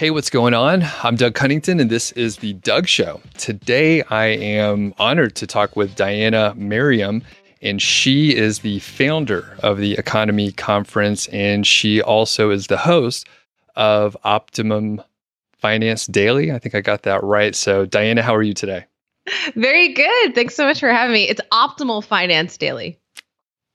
Hey, what's going on? I'm Doug Cunnington, and this is The Doug Show. Today, I am honored to talk with Diana Merriam, and she is the founder of the Economi Conference, and she also is the host of Optimum Finance Daily. I think I got that right. So, Diana, how are you today? Very good. Thanks so much for having me. It's Optimal Finance Daily.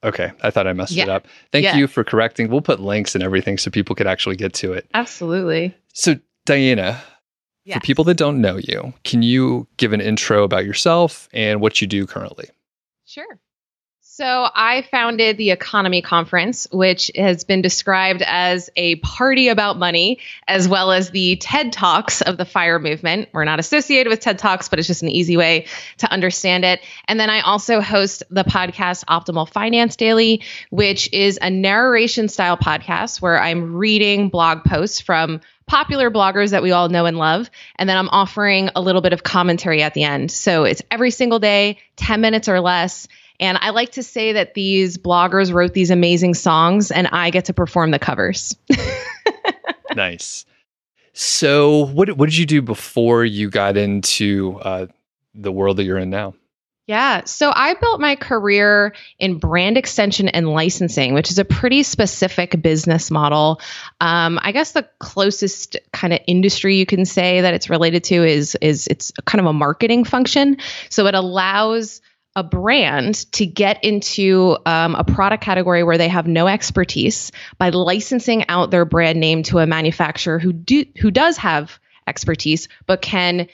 Okay, I thought I messed yeah. it up. Thank yeah. you for correcting. We'll put links and everything so people could actually get to it. Absolutely. So, Diana, yes. for people that don't know you, can you give an intro about yourself and what you do currently? Sure. So, I founded the Economi Conference, which has been described as a party about money, as well as the TED Talks of the FIRE movement. We're not associated with TED Talks, but it's just an easy way to understand it. And then I also host the podcast Optimal Finance Daily, which is a narration style podcast where I'm reading blog posts from popular bloggers that we all know and love. And then I'm offering a little bit of commentary at the end. So it's every single day, 10 minutes or less. And I like to say that these bloggers wrote these amazing songs and I get to perform the covers. nice. So, what, what did you do before you got into uh, the world that you're in now? Yeah. So I built my career in brand extension and licensing, which is a pretty specific business model. Um, I guess the closest kind of industry you can say that it's related to is is it's kind of a marketing function. So it allows a brand to get into um, a product category where they have no expertise by licensing out their brand name to a manufacturer who do who does have expertise but can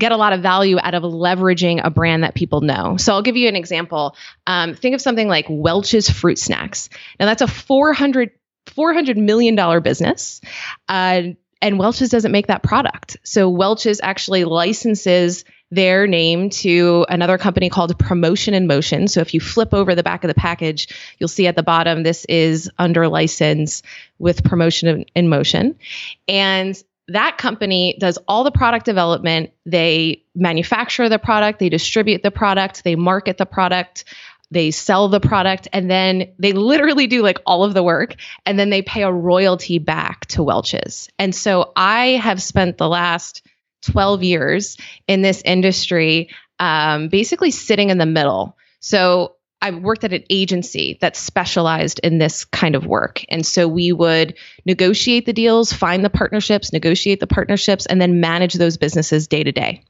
get a lot of value out of leveraging a brand that people know. So I'll give you an example. Um, think of something like Welch's Fruit Snacks. Now that's a 400 $400 million business. Uh, and Welch's doesn't make that product. So Welch's actually licenses their name to another company called Promotion in Motion. So if you flip over the back of the package, you'll see at the bottom this is under license with Promotion in Motion. And that company does all the product development. They manufacture the product, they distribute the product, they market the product, they sell the product, and then they literally do like all of the work, and then they pay a royalty back to Welch's. And so I have spent the last 12 years in this industry, um, basically sitting in the middle. So I worked at an agency that specialized in this kind of work. And so we would negotiate the deals, find the partnerships, negotiate the partnerships, and then manage those businesses day to day.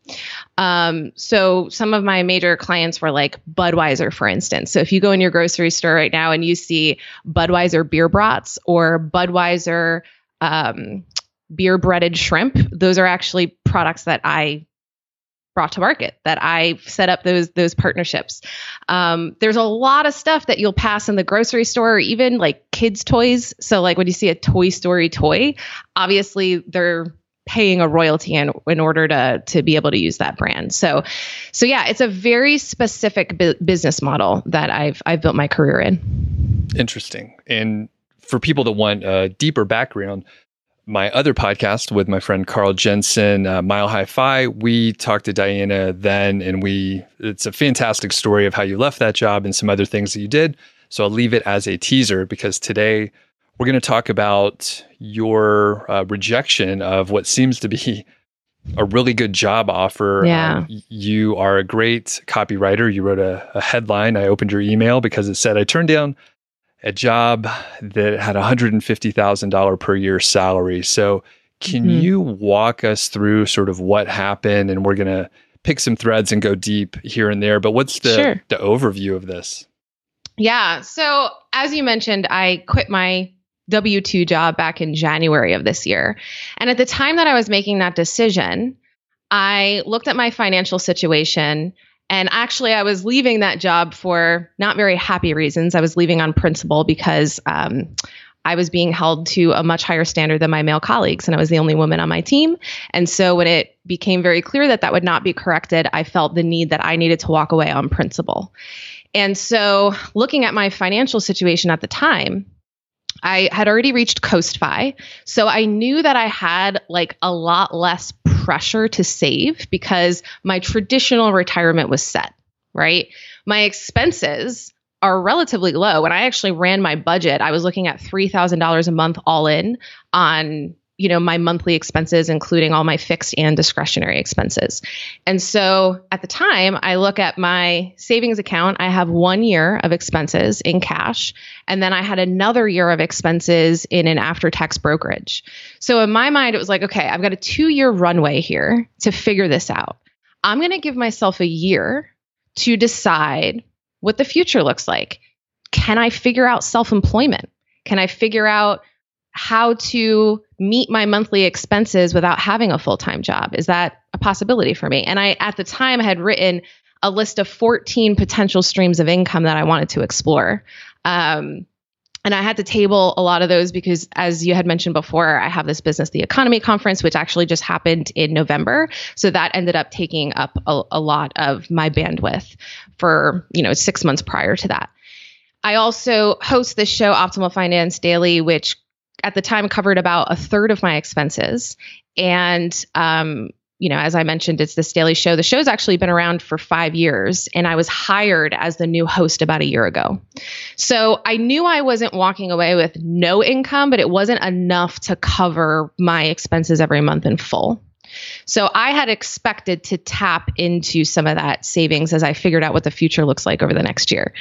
Um, so some of my major clients were like Budweiser, for instance. So if you go in your grocery store right now and you see Budweiser beer brats or Budweiser um, beer breaded shrimp, those are actually products that I brought to market that I set up those those partnerships. Um, there's a lot of stuff that you'll pass in the grocery store or even like kids toys. So like when you see a Toy Story toy, obviously they're paying a royalty in, in order to to be able to use that brand. So so yeah, it's a very specific bu- business model that I've I've built my career in. Interesting. And for people that want a deeper background, my other podcast with my friend Carl Jensen, uh, Mile High Fi, we talked to Diana then, and we it's a fantastic story of how you left that job and some other things that you did. So I'll leave it as a teaser because today we're going to talk about your uh, rejection of what seems to be a really good job offer. Yeah. Um, you are a great copywriter. You wrote a, a headline. I opened your email because it said, I turned down a job that had $150,000 per year salary. So, can mm-hmm. you walk us through sort of what happened? And we're going to pick some threads and go deep here and there. But what's the, sure. the overview of this? Yeah. So, as you mentioned, I quit my W 2 job back in January of this year. And at the time that I was making that decision, I looked at my financial situation and actually, I was leaving that job for not very happy reasons. I was leaving on principle because um, I was being held to a much higher standard than my male colleagues, and I was the only woman on my team. And so, when it became very clear that that would not be corrected, I felt the need that I needed to walk away on principle. And so, looking at my financial situation at the time, I had already reached CoastFi. So I knew that I had like a lot less pressure to save because my traditional retirement was set, right? My expenses are relatively low. When I actually ran my budget, I was looking at $3,000 a month all in on you know, my monthly expenses, including all my fixed and discretionary expenses. And so at the time, I look at my savings account. I have one year of expenses in cash, and then I had another year of expenses in an after tax brokerage. So in my mind, it was like, okay, I've got a two year runway here to figure this out. I'm going to give myself a year to decide what the future looks like. Can I figure out self employment? Can I figure out how to meet my monthly expenses without having a full time job? Is that a possibility for me? And I, at the time, had written a list of 14 potential streams of income that I wanted to explore. Um, and I had to table a lot of those because, as you had mentioned before, I have this business, the Economi conference, which actually just happened in November. So that ended up taking up a, a lot of my bandwidth for, you know, six months prior to that. I also host this show, Optimal Finance Daily, which at the time covered about a third of my expenses. And, um, you know, as I mentioned, it's this daily show. The show's actually been around for five years, and I was hired as the new host about a year ago. So I knew I wasn't walking away with no income, but it wasn't enough to cover my expenses every month in full. So I had expected to tap into some of that savings as I figured out what the future looks like over the next year.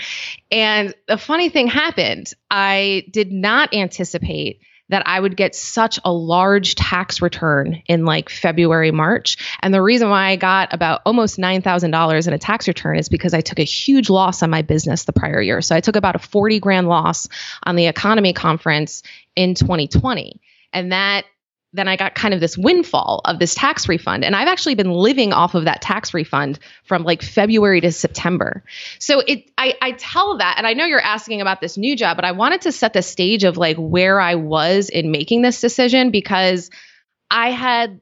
And the funny thing happened. I did not anticipate that I would get such a large tax return in like February, March. And the reason why I got about almost $9,000 in a tax return is because I took a huge loss on my business the prior year. So I took about a 40 grand loss on the Economi conference in 2020. And that then I got kind of this windfall of this tax refund. And I've actually been living off of that tax refund from like February to September. So it I, I tell that, and I know you're asking about this new job, but I wanted to set the stage of like where I was in making this decision because I had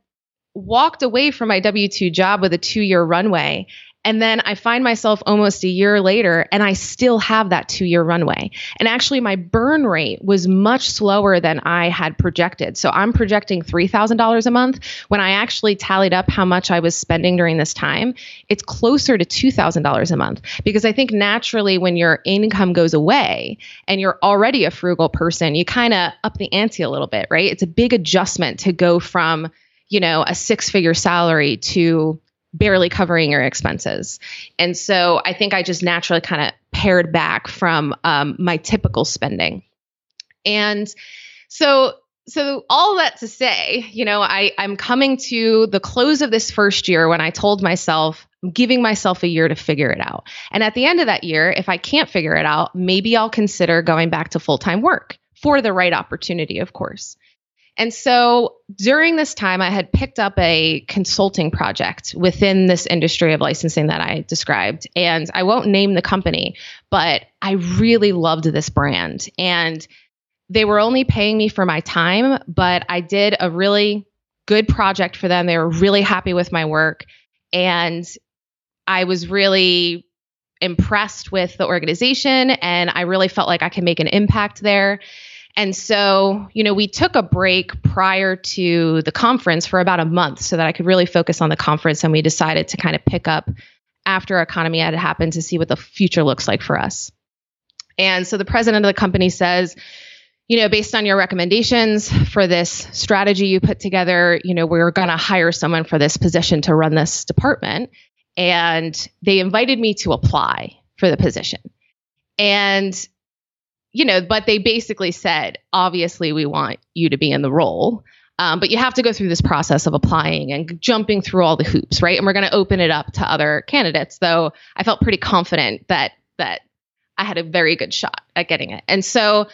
walked away from my W 2 job with a two year runway. And then I find myself almost a year later and I still have that two year runway. And actually, my burn rate was much slower than I had projected. So I'm projecting $3,000 a month. When I actually tallied up how much I was spending during this time, it's closer to $2,000 a month. Because I think naturally, when your income goes away and you're already a frugal person, you kind of up the ante a little bit, right? It's a big adjustment to go from, you know, a six figure salary to barely covering your expenses. And so I think I just naturally kind of pared back from um, my typical spending. And so so all that to say, you know, I, I'm coming to the close of this first year when I told myself, I'm giving myself a year to figure it out. And at the end of that year, if I can't figure it out, maybe I'll consider going back to full time work for the right opportunity, of course. And so during this time, I had picked up a consulting project within this industry of licensing that I described. And I won't name the company, but I really loved this brand. And they were only paying me for my time, but I did a really good project for them. They were really happy with my work. And I was really impressed with the organization and I really felt like I could make an impact there. And so, you know, we took a break prior to the conference for about a month so that I could really focus on the conference. And we decided to kind of pick up after Economi had happened to see what the future looks like for us. And so the president of the company says, you know, based on your recommendations for this strategy you put together, you know, we're going to hire someone for this position to run this department. And they invited me to apply for the position. And you know, but they basically said, obviously, we want you to be in the role. Um, but you have to go through this process of applying and jumping through all the hoops, right? And we're going to open it up to other candidates. Though I felt pretty confident that that I had a very good shot at getting it. And so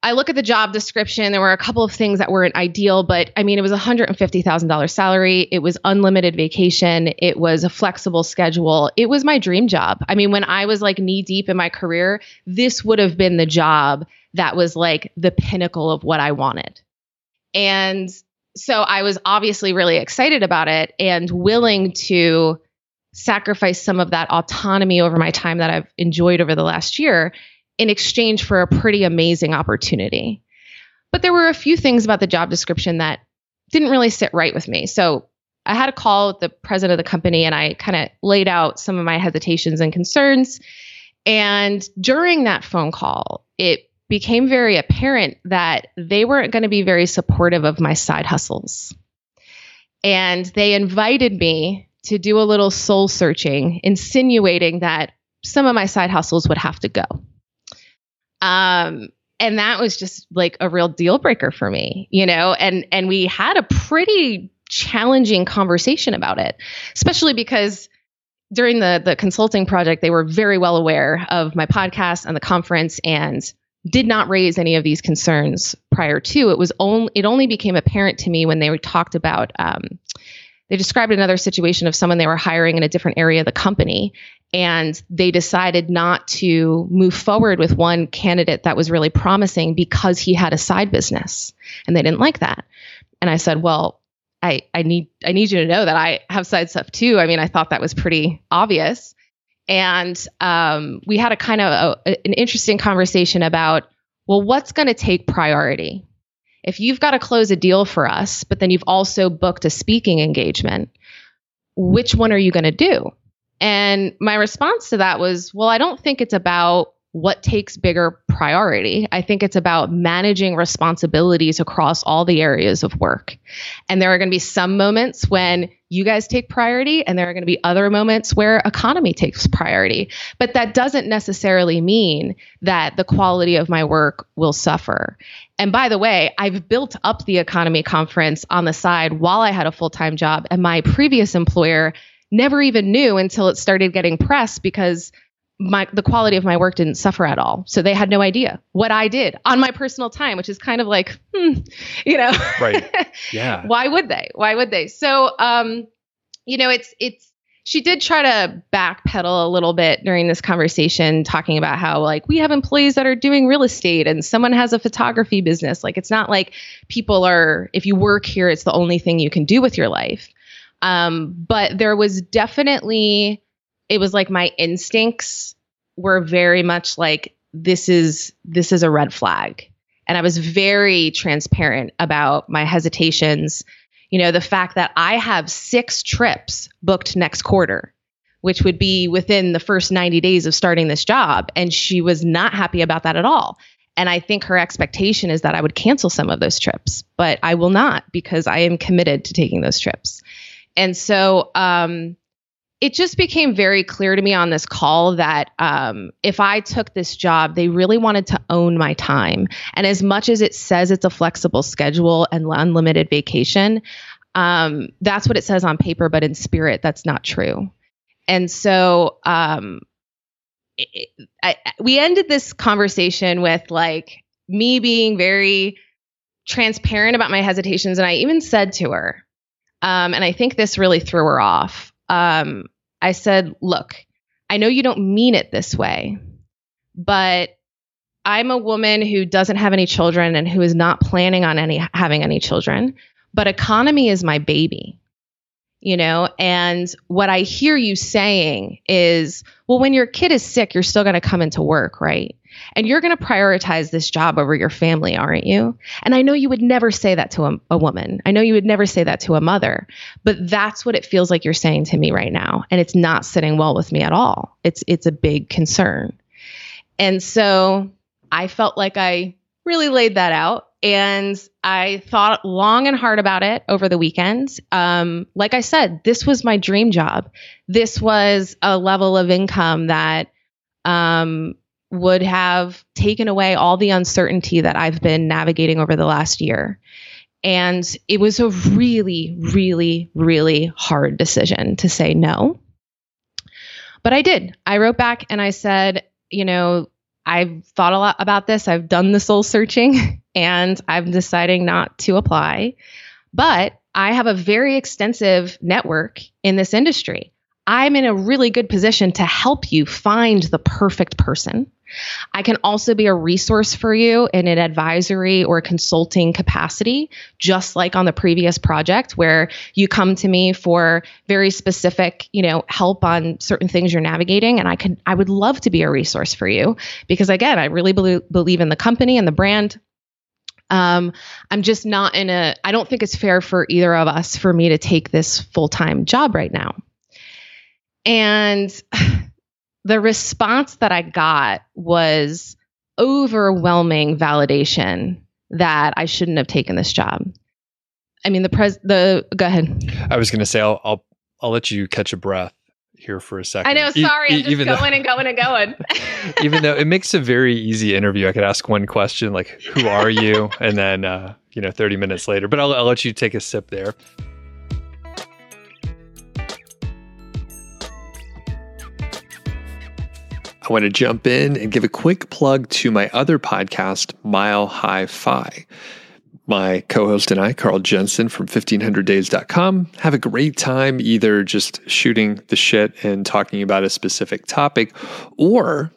I look at the job description. There were a couple of things that weren't ideal, but I mean, it was a $150,000 salary. It was unlimited vacation. It was a flexible schedule. It was my dream job. I mean, when I was like knee deep in my career, this would have been the job that was like the pinnacle of what I wanted. And so I was obviously really excited about it and willing to sacrifice some of that autonomy over my time that I've enjoyed over the last year in exchange for a pretty amazing opportunity. But there were a few things about the job description that didn't really sit right with me. So I had a call with the president of the company and I kind of laid out some of my hesitations and concerns. And during that phone call, it became very apparent that they weren't going to be very supportive of my side hustles. And they invited me to do a little soul searching, insinuating that some of my side hustles would have to go. Um, and that was just like a real deal breaker for me, you know, and and we had a pretty challenging conversation about it, especially because during the the consulting project they were very well aware of my podcast and the conference and did not raise any of these concerns prior to. It was only it only became apparent to me when they talked about um, they described another situation of someone they were hiring in a different area of the company and they decided not to move forward with one candidate that was really promising because he had a side business and they didn't like that. And i said well i i need i need you to know that i have side stuff too. I mean i thought that was pretty obvious. And um, we had a kind of a, an interesting conversation about well what's going to take priority if you've got to close a deal for us but then you've also booked a speaking engagement which one are you going to do and my response to that was, well, I don't think it's about what takes bigger priority. I think it's about managing responsibilities across all the areas of work. And there are going to be some moments when you guys take priority, and there are going to be other moments where Economi takes priority. But that doesn't necessarily mean that the quality of my work will suffer. And by the way, I've built up the Economi conference on the side while I had a full time job, and my previous employer never even knew until it started getting press because my the quality of my work didn't suffer at all. So they had no idea what I did on my personal time, which is kind of like, hmm, you know, right? Yeah. Why would they? Why would they? So, um, you know, it's it's she did try to backpedal a little bit during this conversation, talking about how like we have employees that are doing real estate and someone has a photography business. Like it's not like people are if you work here, it's the only thing you can do with your life. Um, but there was definitely, it was like my instincts were very much like, this is, this is a red flag. And I was very transparent about my hesitations. You know, the fact that I have six trips booked next quarter, which would be within the first 90 days of starting this job. And she was not happy about that at all. And I think her expectation is that I would cancel some of those trips, but I will not because I am committed to taking those trips. And so um, it just became very clear to me on this call that um, if I took this job, they really wanted to own my time. And as much as it says it's a flexible schedule and unlimited vacation, um, that's what it says on paper, but in spirit, that's not true. And so um, it, I, we ended this conversation with like me being very transparent about my hesitations. And I even said to her, um, and I think this really threw her off. Um, I said, Look, I know you don't mean it this way, but I'm a woman who doesn't have any children and who is not planning on any having any children, but Economi is my baby. You know, and what I hear you saying is, well, when your kid is sick, you're still going to come into work, right? And you're going to prioritize this job over your family, aren't you? And I know you would never say that to a, a, woman. I know you would never say that to a mother, but that's what it feels like you're saying to me right now. And it's not sitting well with me at all. It's, it's a big concern. And so I felt like I really laid that out. And I thought long and hard about it over the weekend. Um, like I said, this was my dream job. This was a level of income that um, would have taken away all the uncertainty that I've been navigating over the last year. And it was a really, really, really hard decision to say no. But I did. I wrote back and I said, you know, I've thought a lot about this. I've done the soul searching and I'm deciding not to apply. But I have a very extensive network in this industry. I'm in a really good position to help you find the perfect person. I can also be a resource for you in an advisory or consulting capacity, just like on the previous project where you come to me for very specific, you know, help on certain things you're navigating and I could I would love to be a resource for you because again, I really be- believe in the company and the brand. Um, I'm just not in a I don't think it's fair for either of us for me to take this full-time job right now. And the response that I got was overwhelming validation that I shouldn't have taken this job. I mean, the pres the go ahead. I was going to say I'll, I'll I'll let you catch a breath here for a second. I know. Sorry, e- I'm just even going though, and going and going. even though it makes a very easy interview, I could ask one question like, "Who are you?" and then uh, you know, 30 minutes later. But I'll, I'll let you take a sip there. I want to jump in and give a quick plug to my other podcast, Mile High Fi. My co host and I, Carl Jensen from 1500days.com, have a great time either just shooting the shit and talking about a specific topic, or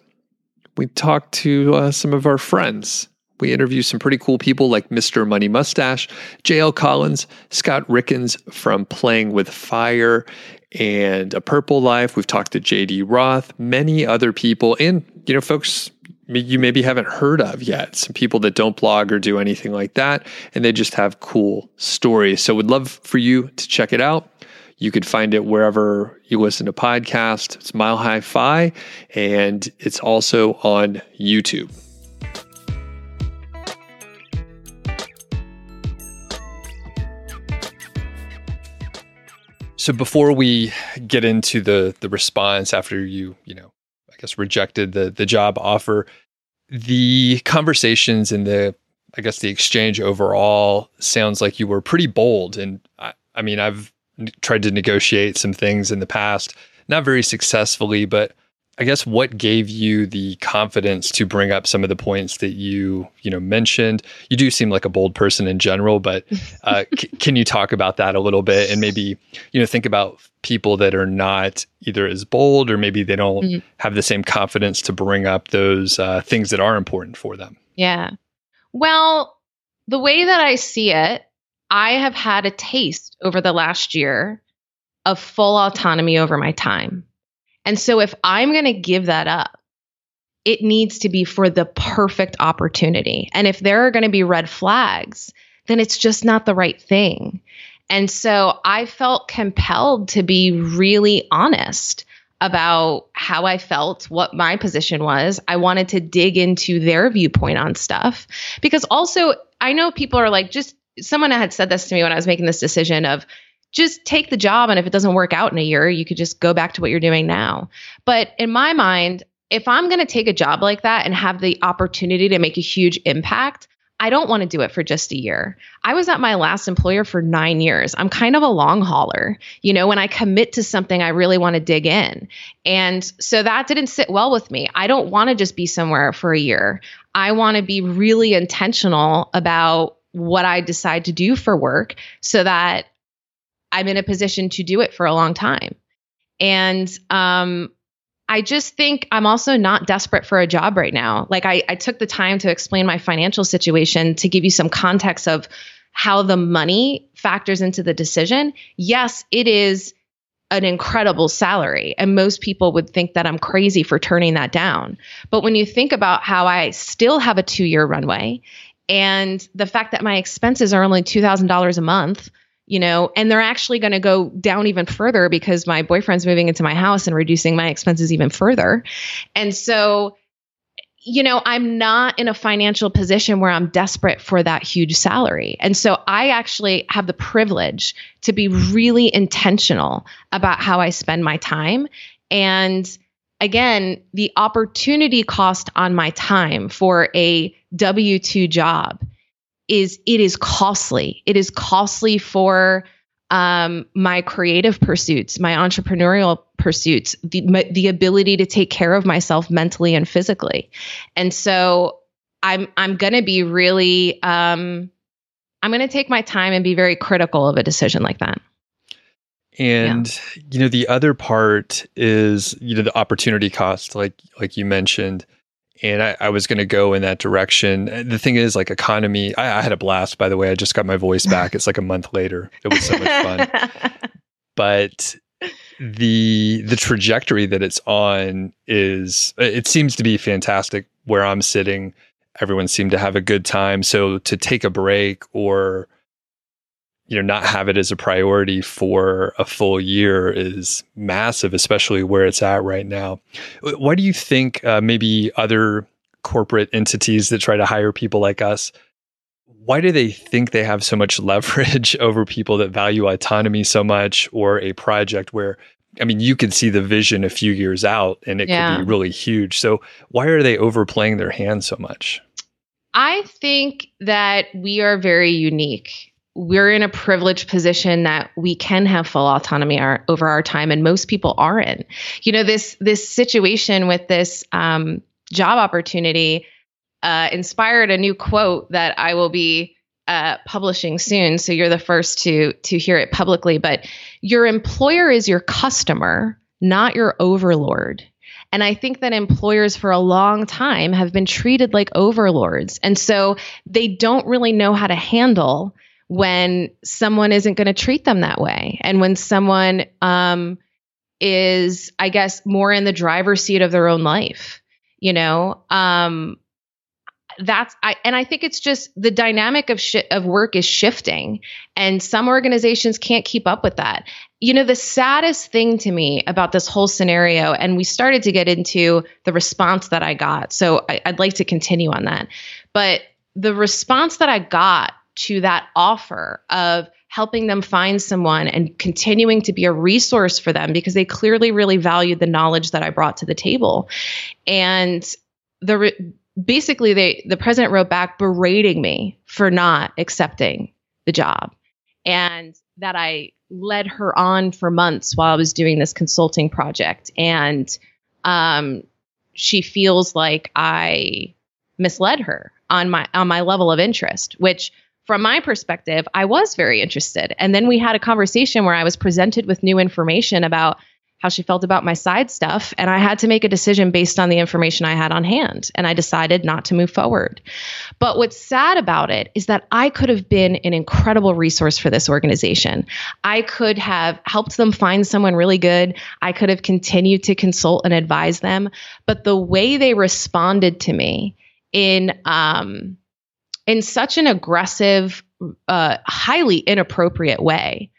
we talk to uh, some of our friends. We interview some pretty cool people like Mr. Money Mustache, JL Collins, Scott Rieckens from Playing with Fire, and A Purple Life. We've talked to JD Roth, many other people, and you know, folks you maybe haven't heard of yet. Some people that don't blog or do anything like that, and they just have cool stories. So, would love for you to check it out. You could find it wherever you listen to podcasts. It's Mile High Fi, and it's also on YouTube. So before we get into the the response after you, you know, I guess rejected the the job offer, the conversations and the I guess the exchange overall sounds like you were pretty bold. And I, I mean I've tried to negotiate some things in the past, not very successfully, but I guess what gave you the confidence to bring up some of the points that you you know mentioned? You do seem like a bold person in general, but uh, c- can you talk about that a little bit and maybe you know think about people that are not either as bold or maybe they don't mm-hmm. have the same confidence to bring up those uh, things that are important for them? Yeah. Well, the way that I see it, I have had a taste over the last year of full autonomy over my time. And so if I'm going to give that up, it needs to be for the perfect opportunity. And if there are going to be red flags, then it's just not the right thing. And so I felt compelled to be really honest about how I felt, what my position was. I wanted to dig into their viewpoint on stuff because also I know people are like, just someone had said this to me when I was making this decision of, just take the job and if it doesn't work out in a year you could just go back to what you're doing now. But in my mind if i'm going to take a job like that and have the opportunity to make a huge impact i don't want to do it for just a year. I was at my last employer for nine years. I'm kind of a long hauler. You know when i commit to something i really want to dig in. And so that didn't sit well with me. I don't want to just be somewhere for a year. I want to be really intentional about what I decide to do for work so that I'm in a position to do it for a long time. And um, I just think I'm also not desperate for a job right now. Like I, I took the time to explain my financial situation to give you some context of how the money factors into the decision. Yes, it is an incredible salary. And most people would think that I'm crazy for turning that down. But when you think about how I still have a two year runway and the fact that my expenses are only $2,000 a month, you know, and they're actually going to go down even further because my boyfriend's moving into my house and reducing my expenses even further. And so, you know, I'm not in a financial position where I'm desperate for that huge salary. And so I actually have the privilege to be really intentional about how I spend my time. And again, the opportunity cost on my time for a W 2 job is it is costly. It is costly for um, my creative pursuits, my entrepreneurial pursuits, the the ability to take care of myself mentally and physically. And so I'm I'm going to be really um, I'm going to take my time and be very critical of a decision like that. And yeah. you know the other part is you know the opportunity cost like like you mentioned and I, I was going to go in that direction. The thing is, like Economi, I, I, had a blast. By the way, I just got my voice back. It's like a month later. It was so much fun. but the the trajectory that it's on is it seems to be fantastic. Where I'm sitting, everyone seemed to have a good time. So to take a break or you know not have it as a priority for a full year is massive especially where it's at right now why do you think uh, maybe other corporate entities that try to hire people like us, why do they think they have so much leverage over people that value autonomy so much or a project where I mean, you can see the vision a few years out and it yeah. could be really huge. So, why are they overplaying their hand so much? I think that we are very unique. We're in a privileged position that we can have full autonomy our, over our time, and most people aren't. You know, this this situation with this um, job opportunity uh, inspired a new quote that I will be uh, publishing soon, so you're the first to to hear it publicly. But your employer is your customer, not your overlord. And I think that employers for a long time have been treated like overlords, and so they don't really know how to handle when someone isn't going to treat them that way, and when someone um, is, I guess, more in the driver's seat of their own life. You know, um, that's I and I think it's just the dynamic of sh- of work is shifting and some organizations can't keep up with that. You know, the saddest thing to me about this whole scenario and we started to get into the response that I got. So I, I'd like to continue on that. But the response that I got to that offer of helping them find someone and continuing to be a resource for them because they clearly really valued the knowledge that I brought to the table. And the re- basically they the president wrote back berating me for not accepting the job and that I led her on for months while I was doing this consulting project and um, she feels like I misled her on my on my level of interest which from my perspective I was very interested and then we had a conversation where I was presented with new information about how she felt about my side stuff. And I had to make a decision based on the information I had on hand. And I decided not to move forward. But what's sad about it is that I could have been an incredible resource for this organization. I could have helped them find someone really good. I could have continued to consult and advise them. But the way they responded to me in, um, in such an aggressive, uh, highly inappropriate way,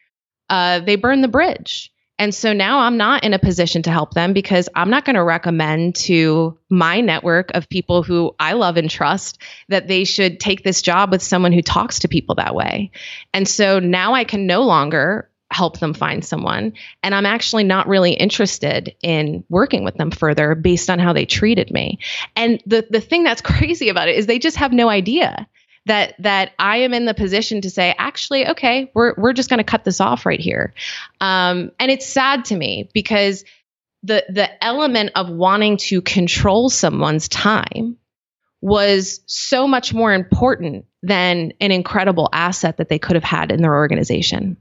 uh, they burned the bridge. And so now I'm not in a position to help them because I'm not going to recommend to my network of people who I love and trust that they should take this job with someone who talks to people that way. And so now I can no longer help them find someone. And I'm actually not really interested in working with them further based on how they treated me. And the, the thing that's crazy about it is they just have no idea that that I am in the position to say, actually, okay, we're we're just going to cut this off right here. Um, and it's sad to me because the the element of wanting to control someone's time was so much more important than an incredible asset that they could have had in their organization.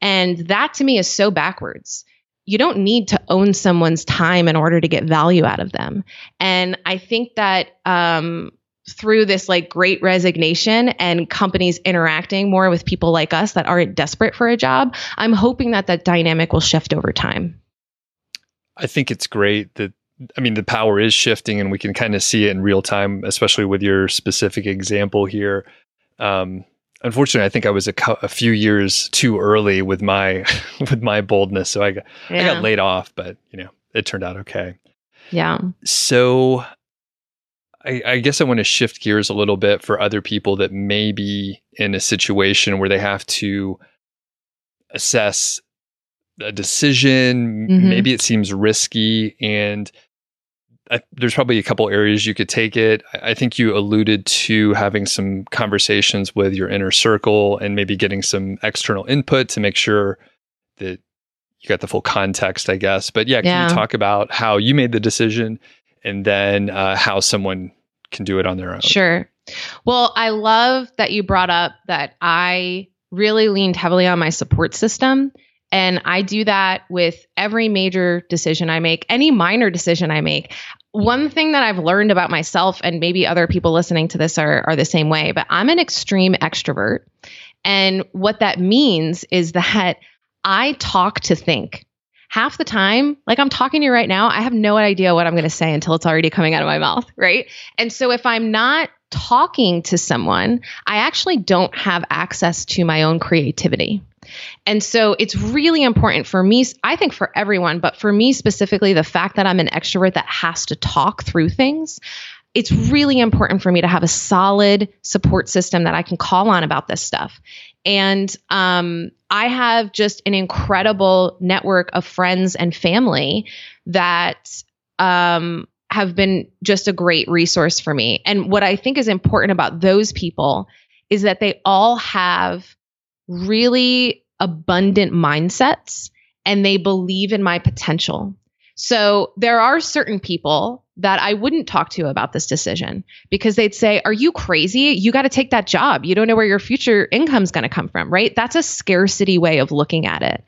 And that to me is so backwards. You don't need to own someone's time in order to get value out of them. And I think that um, through this like great resignation and companies interacting more with people like us that aren't desperate for a job, I'm hoping that that dynamic will shift over time. I think it's great that I mean the power is shifting and we can kind of see it in real time, especially with your specific example here. Um, unfortunately, I think I was a, a, few years too early with my with my boldness, so I got yeah. I got laid off, but you know it turned out okay. Yeah. So I, I, guess I want to shift gears a little bit for other people that may be in a situation where they have to assess a decision. Mm-hmm. Maybe it seems risky, and I, there's probably a couple areas you could take it. I, think you alluded to having some conversations with your inner circle and maybe getting some external input to make sure that you got the full context, I guess. But yeah, can yeah. you talk about how you made the decision? and then uh, how someone can do it on their own. Sure. Well, I love that you brought up that I really leaned heavily on my support system. And I do that with every major decision I make, any minor decision I make. One thing that I've learned about myself, and maybe other people listening to this are, are the same way, but I'm an extreme extrovert. And what that means is that I talk to think half the time, like I'm talking to you right now, I have no idea what I'm going to say until it's already coming out of my mouth, right? And so if I'm not talking to someone, I actually don't have access to my own creativity. And so it's really important for me, I think for everyone, but for me specifically, the fact that I'm an extrovert that has to talk through things it's really important for me to have a solid support system that I can call on about this stuff. And um, I have just an incredible network of friends and family that um, have been just a great resource for me. And what I think is important about those people is that they all have really abundant mindsets and they believe in my potential. So there are certain people that I wouldn't talk to about this decision because they'd say, Are you crazy? You got to take that job. You don't know where your future income is going to come from, right? That's a scarcity way of looking at it.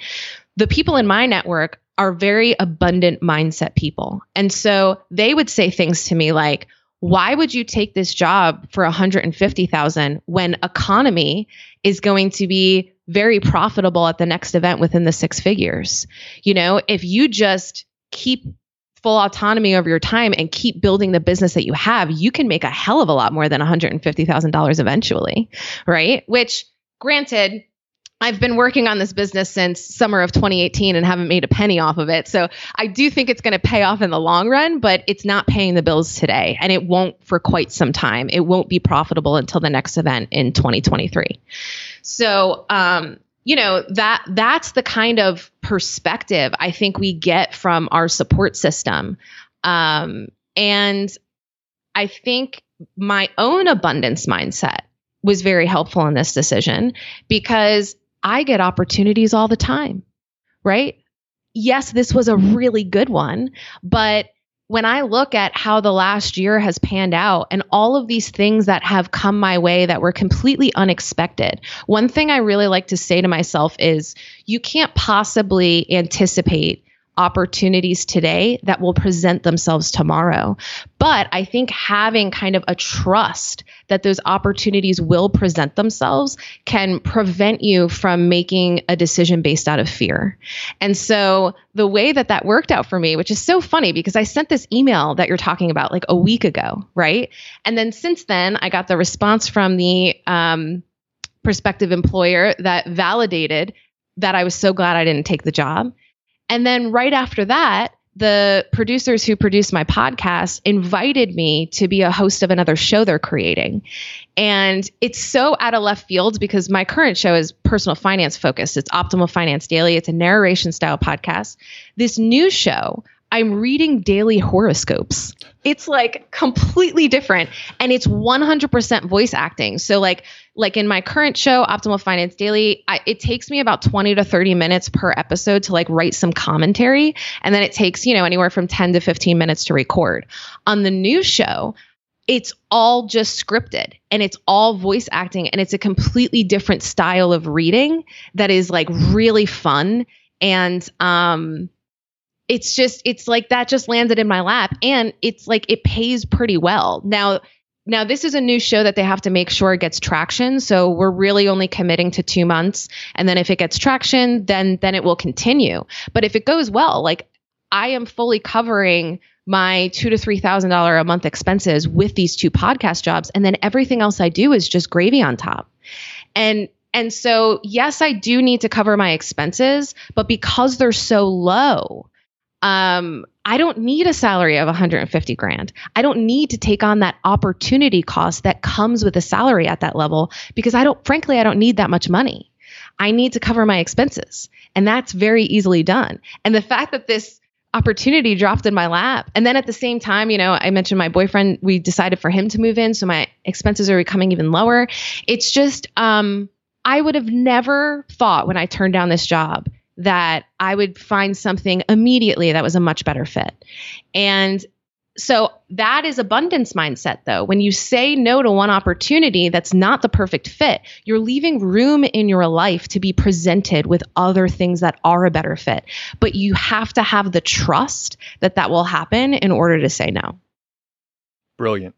The people in my network are very abundant mindset people. And so they would say things to me like, why would you take this job for 150,000 when Economi is going to be very profitable at the next event within the six figures? You know, if you just keep full autonomy over your time and keep building the business that you have, you can make a hell of a lot more than $150,000 eventually, right? Which granted, I've been working on this business since summer of 2018 and haven't made a penny off of it. So I do think it's going to pay off in the long run, but it's not paying the bills today and it won't for quite some time. It won't be profitable until the next event in 2023. So, um, you know that that's the kind of perspective I think we get from our support system, um, and I think my own abundance mindset was very helpful in this decision because I get opportunities all the time, right? Yes, this was a really good one, but when I look at how the last year has panned out and all of these things that have come my way that were completely unexpected, one thing I really like to say to myself is you can't possibly anticipate opportunities today that will present themselves tomorrow. But I think having kind of a trust that those opportunities will present themselves can prevent you from making a decision based out of fear. And so the way that that worked out for me, which is so funny because I sent this email that you're talking about like a week ago, right? And then since then, I got the response from the um, prospective employer that validated that I was so glad I didn't take the job and then right after that, the producers who produced my podcast invited me to be a host of another show they're creating. And it's so out of left field because my current show is personal finance focused. It's Optimal Finance Daily. It's a narration style podcast. This new show, I'm reading daily horoscopes. It's like completely different and it's 100% voice acting. So like like in my current show Optimal Finance Daily, I, it takes me about 20 to 30 minutes per episode to like write some commentary and then it takes, you know, anywhere from 10 to 15 minutes to record. On the new show, it's all just scripted and it's all voice acting and it's a completely different style of reading that is like really fun and um it's just it's like that just landed in my lap and it's like it pays pretty well. Now now this is a new show that they have to make sure it gets traction so we're really only committing to two months and then if it gets traction then then it will continue. But if it goes well like i am fully covering my two to three thousand dollar a month expenses with these two podcast jobs and then everything else i do is just gravy on top. And and so yes i do need to cover my expenses but because they're so low um, I don't need a salary of 150 grand. I don't need to take on that opportunity cost that comes with a salary at that level because I don't, frankly, I don't need that much money. I need to cover my expenses. And that's very easily done. And the fact that this opportunity dropped in my lap. And then at the same time, you know, I mentioned my boyfriend, we decided for him to move in. So my expenses are becoming even lower. It's just, um, I would have never thought when I turned down this job that I would find something immediately that was a much better fit. And so that is abundance mindset though. When you say no to one opportunity that's not the perfect fit, you're leaving room in your life to be presented with other things that are a better fit. But you have to have the trust that that will happen in order to say no. Brilliant.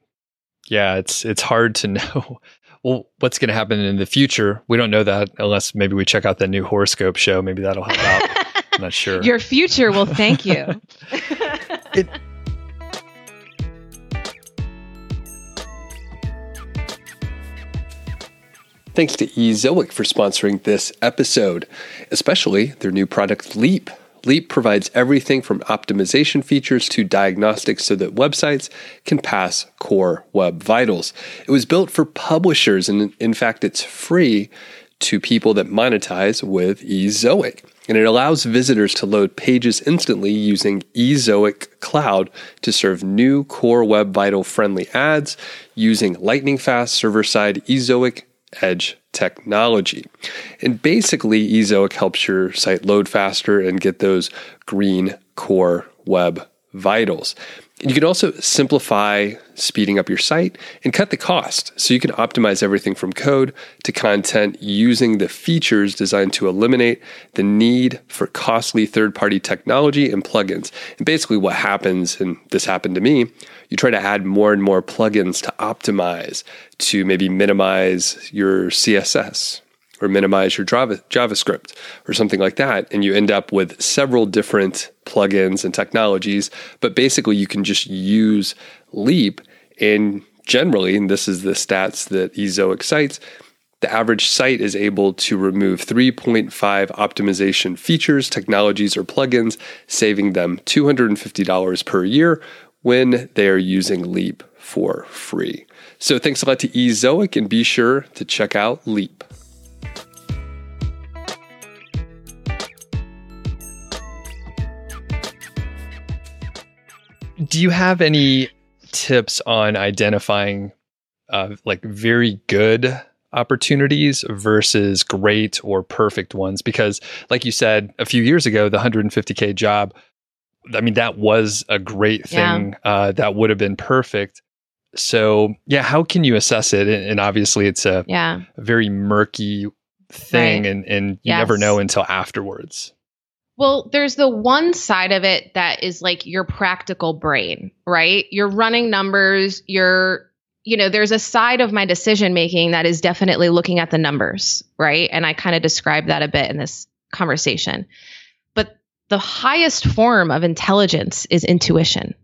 Yeah, it's it's hard to know well, what's going to happen in the future? We don't know that unless maybe we check out the new horoscope show. Maybe that'll help out. I'm not sure. Your future will thank you. it, Thanks to Ezoic for sponsoring this episode, especially their new product Leap. Leap provides everything from optimization features to diagnostics so that websites can pass core web vitals. It was built for publishers, and in fact, it's free to people that monetize with Ezoic. And it allows visitors to load pages instantly using Ezoic Cloud to serve new core web vital friendly ads using lightning fast server side Ezoic Edge technology. And basically, Ezoic helps your site load faster and get those green core web vitals. You can also simplify speeding up your site and cut the cost. So you can optimize everything from code to content using the features designed to eliminate the need for costly third party technology and plugins. And basically, what happens, and this happened to me, you try to add more and more plugins to optimize, to maybe minimize your CSS or minimize your Java, JavaScript or something like that. And you end up with several different plugins and technologies. But basically, you can just use Leap. And generally, and this is the stats that Ezoic cites, the average site is able to remove 3.5 optimization features, technologies, or plugins, saving them $250 per year when they are using Leap for free. So thanks a lot to Ezoic and be sure to check out Leap. Do you have any tips on identifying uh, like very good opportunities versus great or perfect ones? Because, like you said a few years ago, the 150K job, I mean, that was a great thing. Yeah. Uh, that would have been perfect. So, yeah, how can you assess it? And, and obviously, it's a, yeah. very murky thing, right. and, and you yes. never know until afterwards. Well, there's the one side of it that is like your practical brain, right? You're running numbers, you're you know, there's a side of my decision making that is definitely looking at the numbers, right? And I kind of described that a bit in this conversation. But the highest form of intelligence is intuition.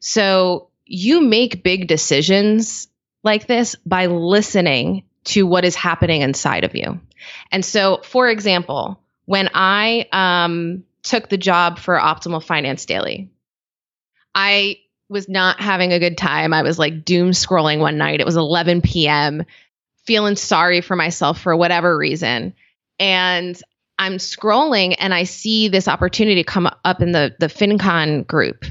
So you make big decisions like this by listening to what is happening inside of you. And so, for example, when I um, took the job for Optimal Finance Daily. I was not having a good time. I was like doom scrolling one night. It was 11 p.m., feeling sorry for myself for whatever reason. And I'm scrolling and I see this opportunity come up in the, the FinCon group.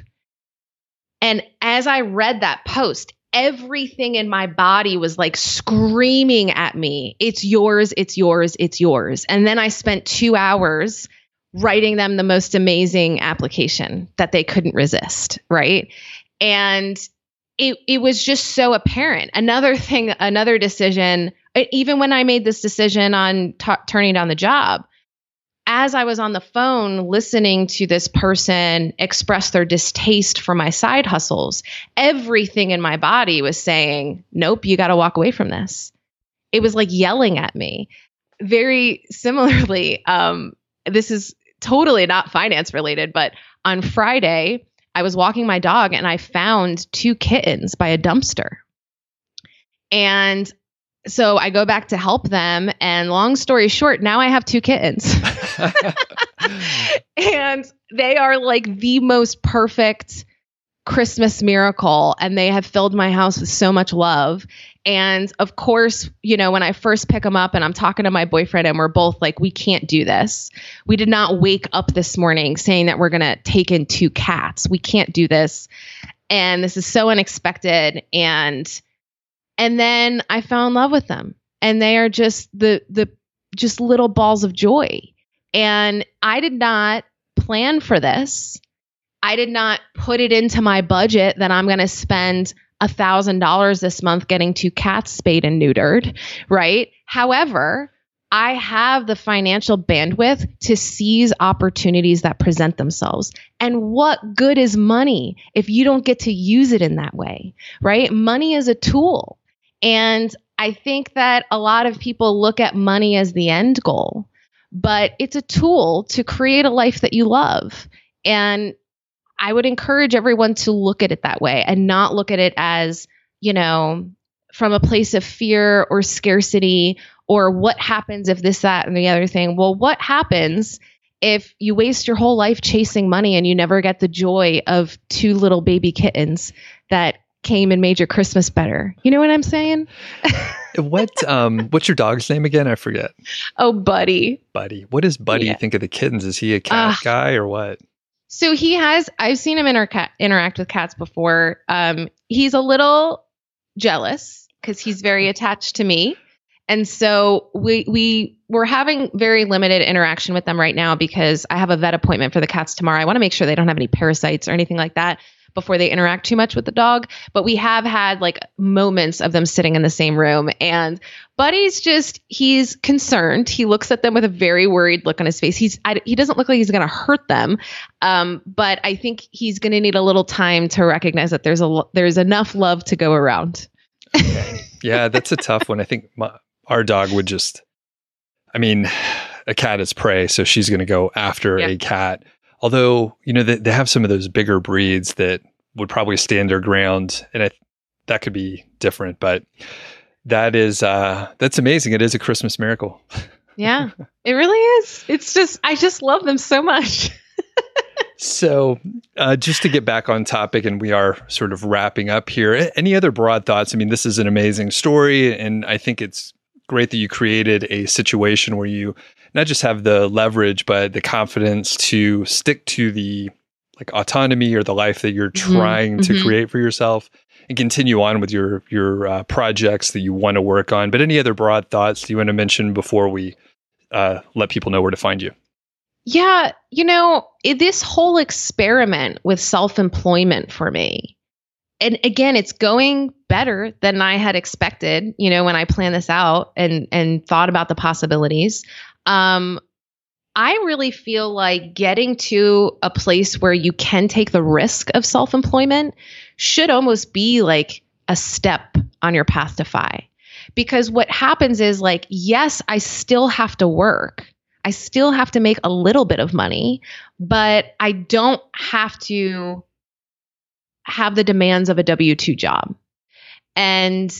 And as I read that post, everything in my body was like screaming at me, It's yours, it's yours, it's yours. And then I spent two hours writing them the most amazing application that they couldn't resist. Right. And it, it was just so apparent. Another thing, another decision, even when I made this decision on t- turning down the job, as I was on the phone listening to this person express their distaste for my side hustles, everything in my body was saying, Nope, you got to walk away from this. It was like yelling at me. Very similarly, um, this is totally not finance related, but on Friday, I was walking my dog and I found two kittens by a dumpster. And so I go back to help them. And long story short, now I have two kittens. and they are like the most perfect Christmas miracle. And they have filled my house with so much love. And of course, you know, when I first pick them up and I'm talking to my boyfriend and we're both like, we can't do this. We did not wake up this morning saying that we're going to take in two cats. We can't do this. And this is so unexpected. And and then I fell in love with them and they are just the the just little balls of joy and I did not plan for this I did not put it into my budget that I'm going to spend a thousand dollars this month getting two cats spayed and neutered right however I have the financial bandwidth to seize opportunities that present themselves. And what good is money if you don't get to use it in that way, right? Money is a tool. And I think that a lot of people look at money as the end goal, but it's a tool to create a life that you love. And I would encourage everyone to look at it that way and not look at it as, you know, from a place of fear or scarcity or what happens if this, that, and the other thing. Well, what happens if you waste your whole life chasing money and you never get the joy of two little baby kittens that came and made your Christmas better. You know what I'm saying? what um what's your dog's name again? I forget. Oh, Buddy. Buddy. What does Buddy Yeah. think of the kittens? Is he a cat Ah. guy or what? So he has I've seen him interca- interact with cats before. Um he's a little jealous cuz he's very attached to me. And so we we we're having very limited interaction with them right now because I have a vet appointment for the cats tomorrow. I want to make sure they don't have any parasites or anything like that before they interact too much with the dog, but we have had like moments of them sitting in the same room and Buddy's just he's concerned. He looks at them with a very worried look on his face. He's I, he doesn't look like he's going to hurt them. Um, but I think he's going to need a little time to recognize that there's a there's enough love to go around. Yeah, that's a tough one. I think my, our dog would just, I mean, a cat is prey, so she's going to go after Yeah. a cat. Although, you know, they, they have some of those bigger breeds that would probably stand their ground, and I, that could be different. But that is, uh, that's amazing. It is a Christmas miracle. Yeah, it really is. It's just I just love them so much. So, uh, just to get back on topic, and we are sort of wrapping up here. Any other broad thoughts? I mean, this is an amazing story, and I think it's great that you created a situation where you not just have the leverage, but the confidence to stick to the like autonomy or the life that you're Mhm, trying to mhm. create for yourself, and continue on with your your uh, projects that you want to work on. But any other broad thoughts do you want to mention before we uh, let people know where to find you? Yeah, you know, it, this whole experiment with self employment for me, and again, it's going better than I had expected. You know, when I planned this out and and thought about the possibilities, um, I really feel like getting to a place where you can take the risk of self employment should almost be like a step on your path to FI. Because what happens is like, yes, I still have to work. I still have to make a little bit of money, but I don't have to have the demands of a W2 job. And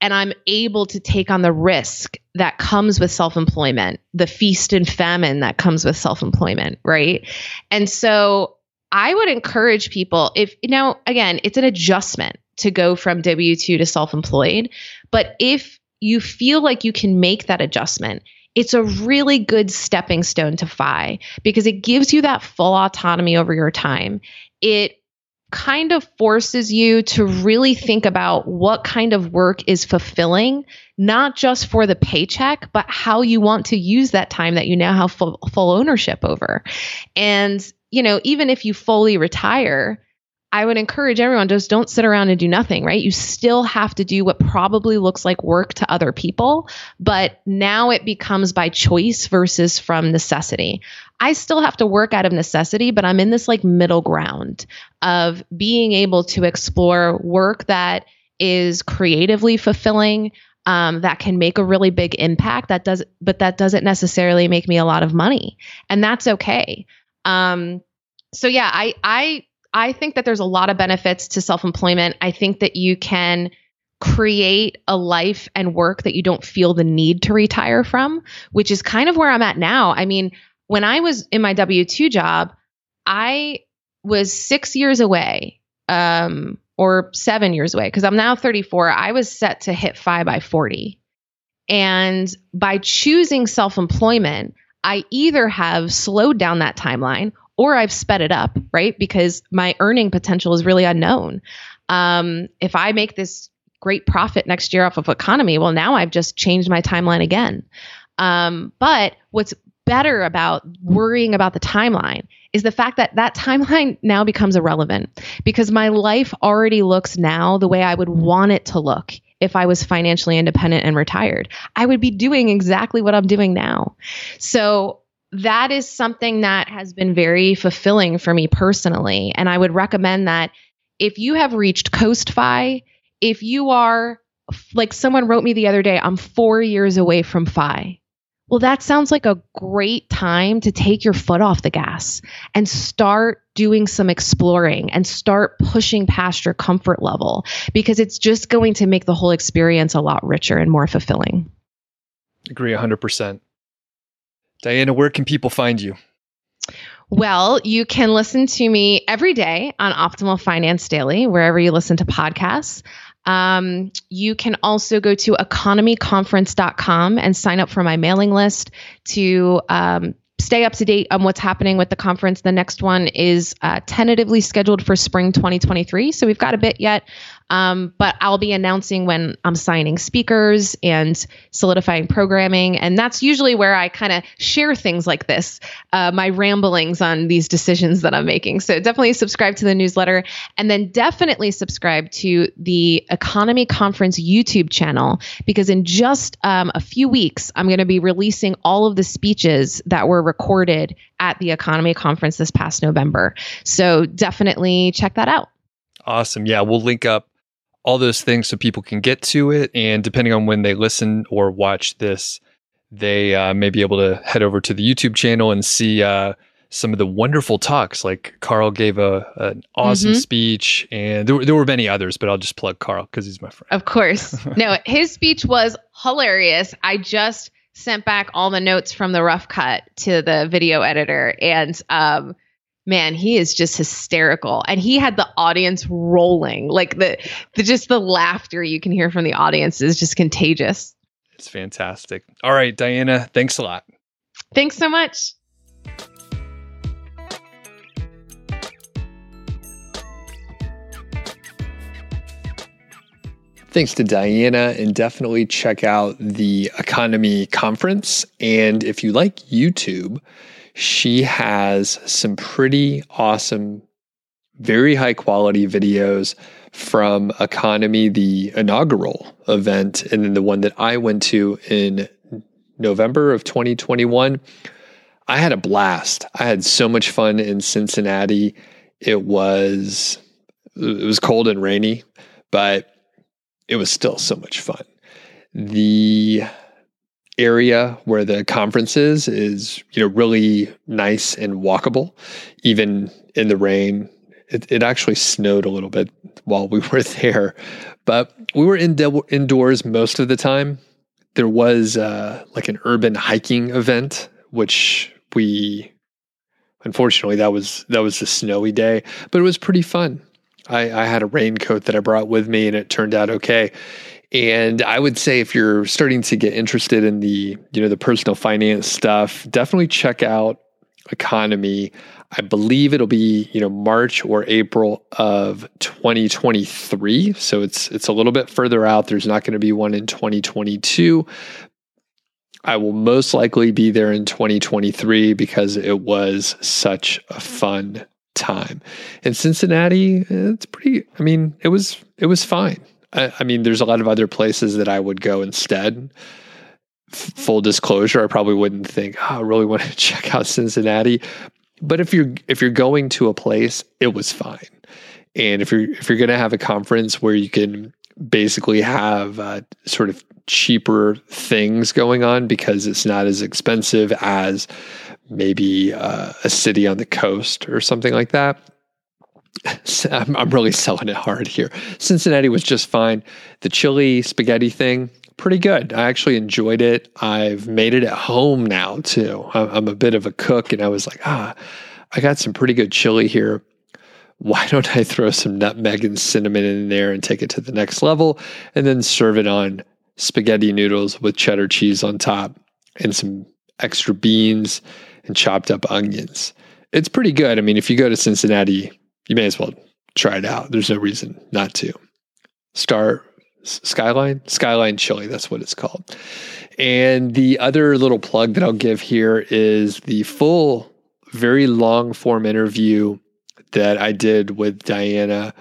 and I'm able to take on the risk that comes with self-employment, the feast and famine that comes with self-employment, right? And so I would encourage people if now again, it's an adjustment to go from W2 to self-employed, but if you feel like you can make that adjustment, it's a really good stepping stone to FI because it gives you that full autonomy over your time. It kind of forces you to really think about what kind of work is fulfilling, not just for the paycheck, but how you want to use that time that you now have full, full ownership over. And, you know, even if you fully retire, I would encourage everyone just don't sit around and do nothing, right? You still have to do what probably looks like work to other people, but now it becomes by choice versus from necessity. I still have to work out of necessity, but I'm in this like middle ground of being able to explore work that is creatively fulfilling, um, that can make a really big impact. That does, but that doesn't necessarily make me a lot of money, and that's okay. Um, so yeah, I I I think that there's a lot of benefits to self-employment. I think that you can create a life and work that you don't feel the need to retire from, which is kind of where I'm at now. I mean, when I was in my W 2 job, I was six years away, um, or seven years away, because I'm now 34. I was set to hit five by 40. And by choosing self employment, I either have slowed down that timeline or I've sped it up, right? Because my earning potential is really unknown. Um, if I make this great profit next year off of Economi, well, now I've just changed my timeline again. Um, but what's better about worrying about the timeline is the fact that that timeline now becomes irrelevant because my life already looks now the way I would want it to look if I was financially independent and retired. I would be doing exactly what I'm doing now. So that is something that has been very fulfilling for me personally. And I would recommend that if you have reached Coast Fi, if you are like someone wrote me the other day, I'm four years away from Fi. Well, that sounds like a great time to take your foot off the gas and start doing some exploring and start pushing past your comfort level because it's just going to make the whole experience a lot richer and more fulfilling. Agree 100%. Diana, where can people find you? Well, you can listen to me every day on Optimal Finance Daily, wherever you listen to podcasts. Um, you can also go to economiconference.com and sign up for my mailing list to um, stay up to date on what's happening with the conference. The next one is uh, tentatively scheduled for spring 2023. So we've got a bit yet. Um, but I'll be announcing when I'm signing speakers and solidifying programming. And that's usually where I kind of share things like this, uh, my ramblings on these decisions that I'm making. So definitely subscribe to the newsletter and then definitely subscribe to the Economi Conference YouTube channel because in just um, a few weeks, I'm going to be releasing all of the speeches that were recorded at the Economi Conference this past November. So definitely check that out. Awesome. Yeah, we'll link up all those things so people can get to it. And depending on when they listen or watch this, they uh, may be able to head over to the YouTube channel and see uh, some of the wonderful talks. Like Carl gave a an awesome mm-hmm. speech, and there, there were many others, but I'll just plug Carl because he's my friend. Of course, no, his speech was hilarious. I just sent back all the notes from the rough cut to the video editor, and um, man, he is just hysterical. And he had the audience rolling. Like the, the just the laughter you can hear from the audience is just contagious. It's fantastic. All right, Diana, thanks a lot. Thanks so much. Thanks to Diana, and definitely check out the Economi Conference. And if you like YouTube, she has some pretty awesome, very high quality videos from Economi, the inaugural event, and then the one that I went to in November of 2021. I had a blast. I had so much fun in Cincinnati. It was it was cold and rainy, but it was still so much fun. The area where the conference is is you know really nice and walkable even in the rain. It, it actually snowed a little bit while we were there but we were in de- indoors most of the time. There was uh, like an urban hiking event which we unfortunately that was that was a snowy day but it was pretty fun. I, I had a raincoat that i brought with me and it turned out okay and I would say if you're starting to get interested in the, you know, the personal finance stuff, definitely check out Economi. I believe it'll be, you know, March or April of 2023. So it's it's a little bit further out. There's not going to be one in 2022. I will most likely be there in 2023 because it was such a fun time. In Cincinnati, eh, it's pretty I mean, it was it was fine. I, I mean, there's a lot of other places that I would go instead. F- full disclosure, I probably wouldn't think, oh, I really want to check out Cincinnati. But if you're if you're going to a place, it was fine. And if you're if you're going to have a conference where you can basically have uh, sort of cheaper things going on because it's not as expensive as maybe uh, a city on the coast or something like that, I'm, I'm really selling it hard here. Cincinnati was just fine. The chili spaghetti thing, pretty good. I actually enjoyed it. I've made it at home now too. I'm a bit of a cook, and I was like, ah, I got some pretty good chili here. Why don't I throw some nutmeg and cinnamon in there and take it to the next level and then serve it on spaghetti noodles with cheddar cheese on top and some extra beans and chopped up onions? It's pretty good. I mean, if you go to Cincinnati, you may as well try it out. There's no reason not to. Star Skyline, Skyline Chili, that's what it's called. And the other little plug that I'll give here is the full, very long form interview that I did with Diana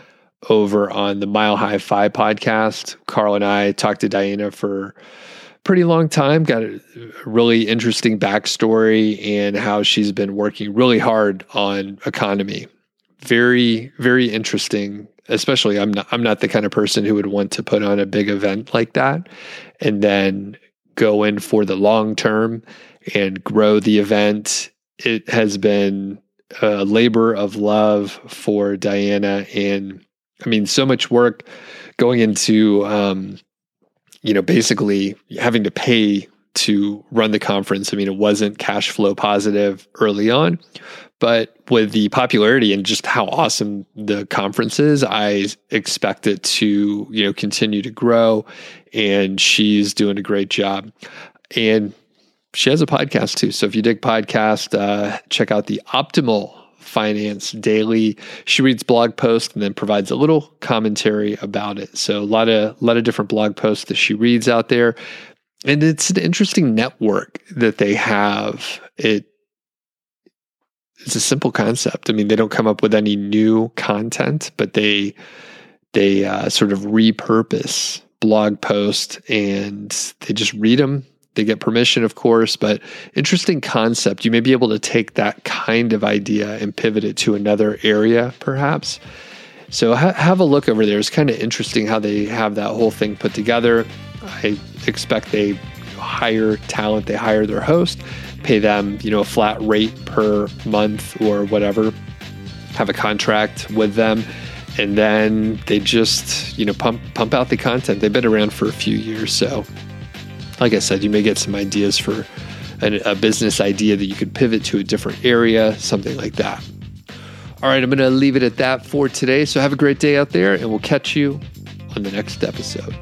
over on the Mile High FI podcast. Carl and I talked to Diana for pretty long time, got a really interesting backstory and how she's been working really hard on Economi very very interesting especially i'm not i'm not the kind of person who would want to put on a big event like that and then go in for the long term and grow the event. It has been a labor of love for diana and i mean so much work going into um, you know basically having to pay to run the conference. I mean, it wasn't cash flow positive early on, but with the popularity and just how awesome the conference is, I expect it to, you know, continue to grow. And she's doing a great job. And she has a podcast too. So if you dig podcast, uh, check out the Optimal Finance Daily. She reads blog posts and then provides a little commentary about it. So a lot of a lot of different blog posts that she reads out there. And it's an interesting network that they have. It it's a simple concept. I mean, they don't come up with any new content, but they they uh, sort of repurpose blog posts and they just read them they get permission, of course, but interesting concept. You may be able to take that kind of idea and pivot it to another area, perhaps. So ha- have a look over there. It's kind of interesting how they have that whole thing put together. I expect they hire talent, they hire their host, pay them, you know, a flat rate per month or whatever, have a contract with them, and then they just, you know, pump pump out the content. They've been around for a few years, so like I said, you may get some ideas for an, a business idea that you could pivot to a different area, something like that. All right, I'm going to leave it at that for today. So have a great day out there, and we'll catch you on the next episode.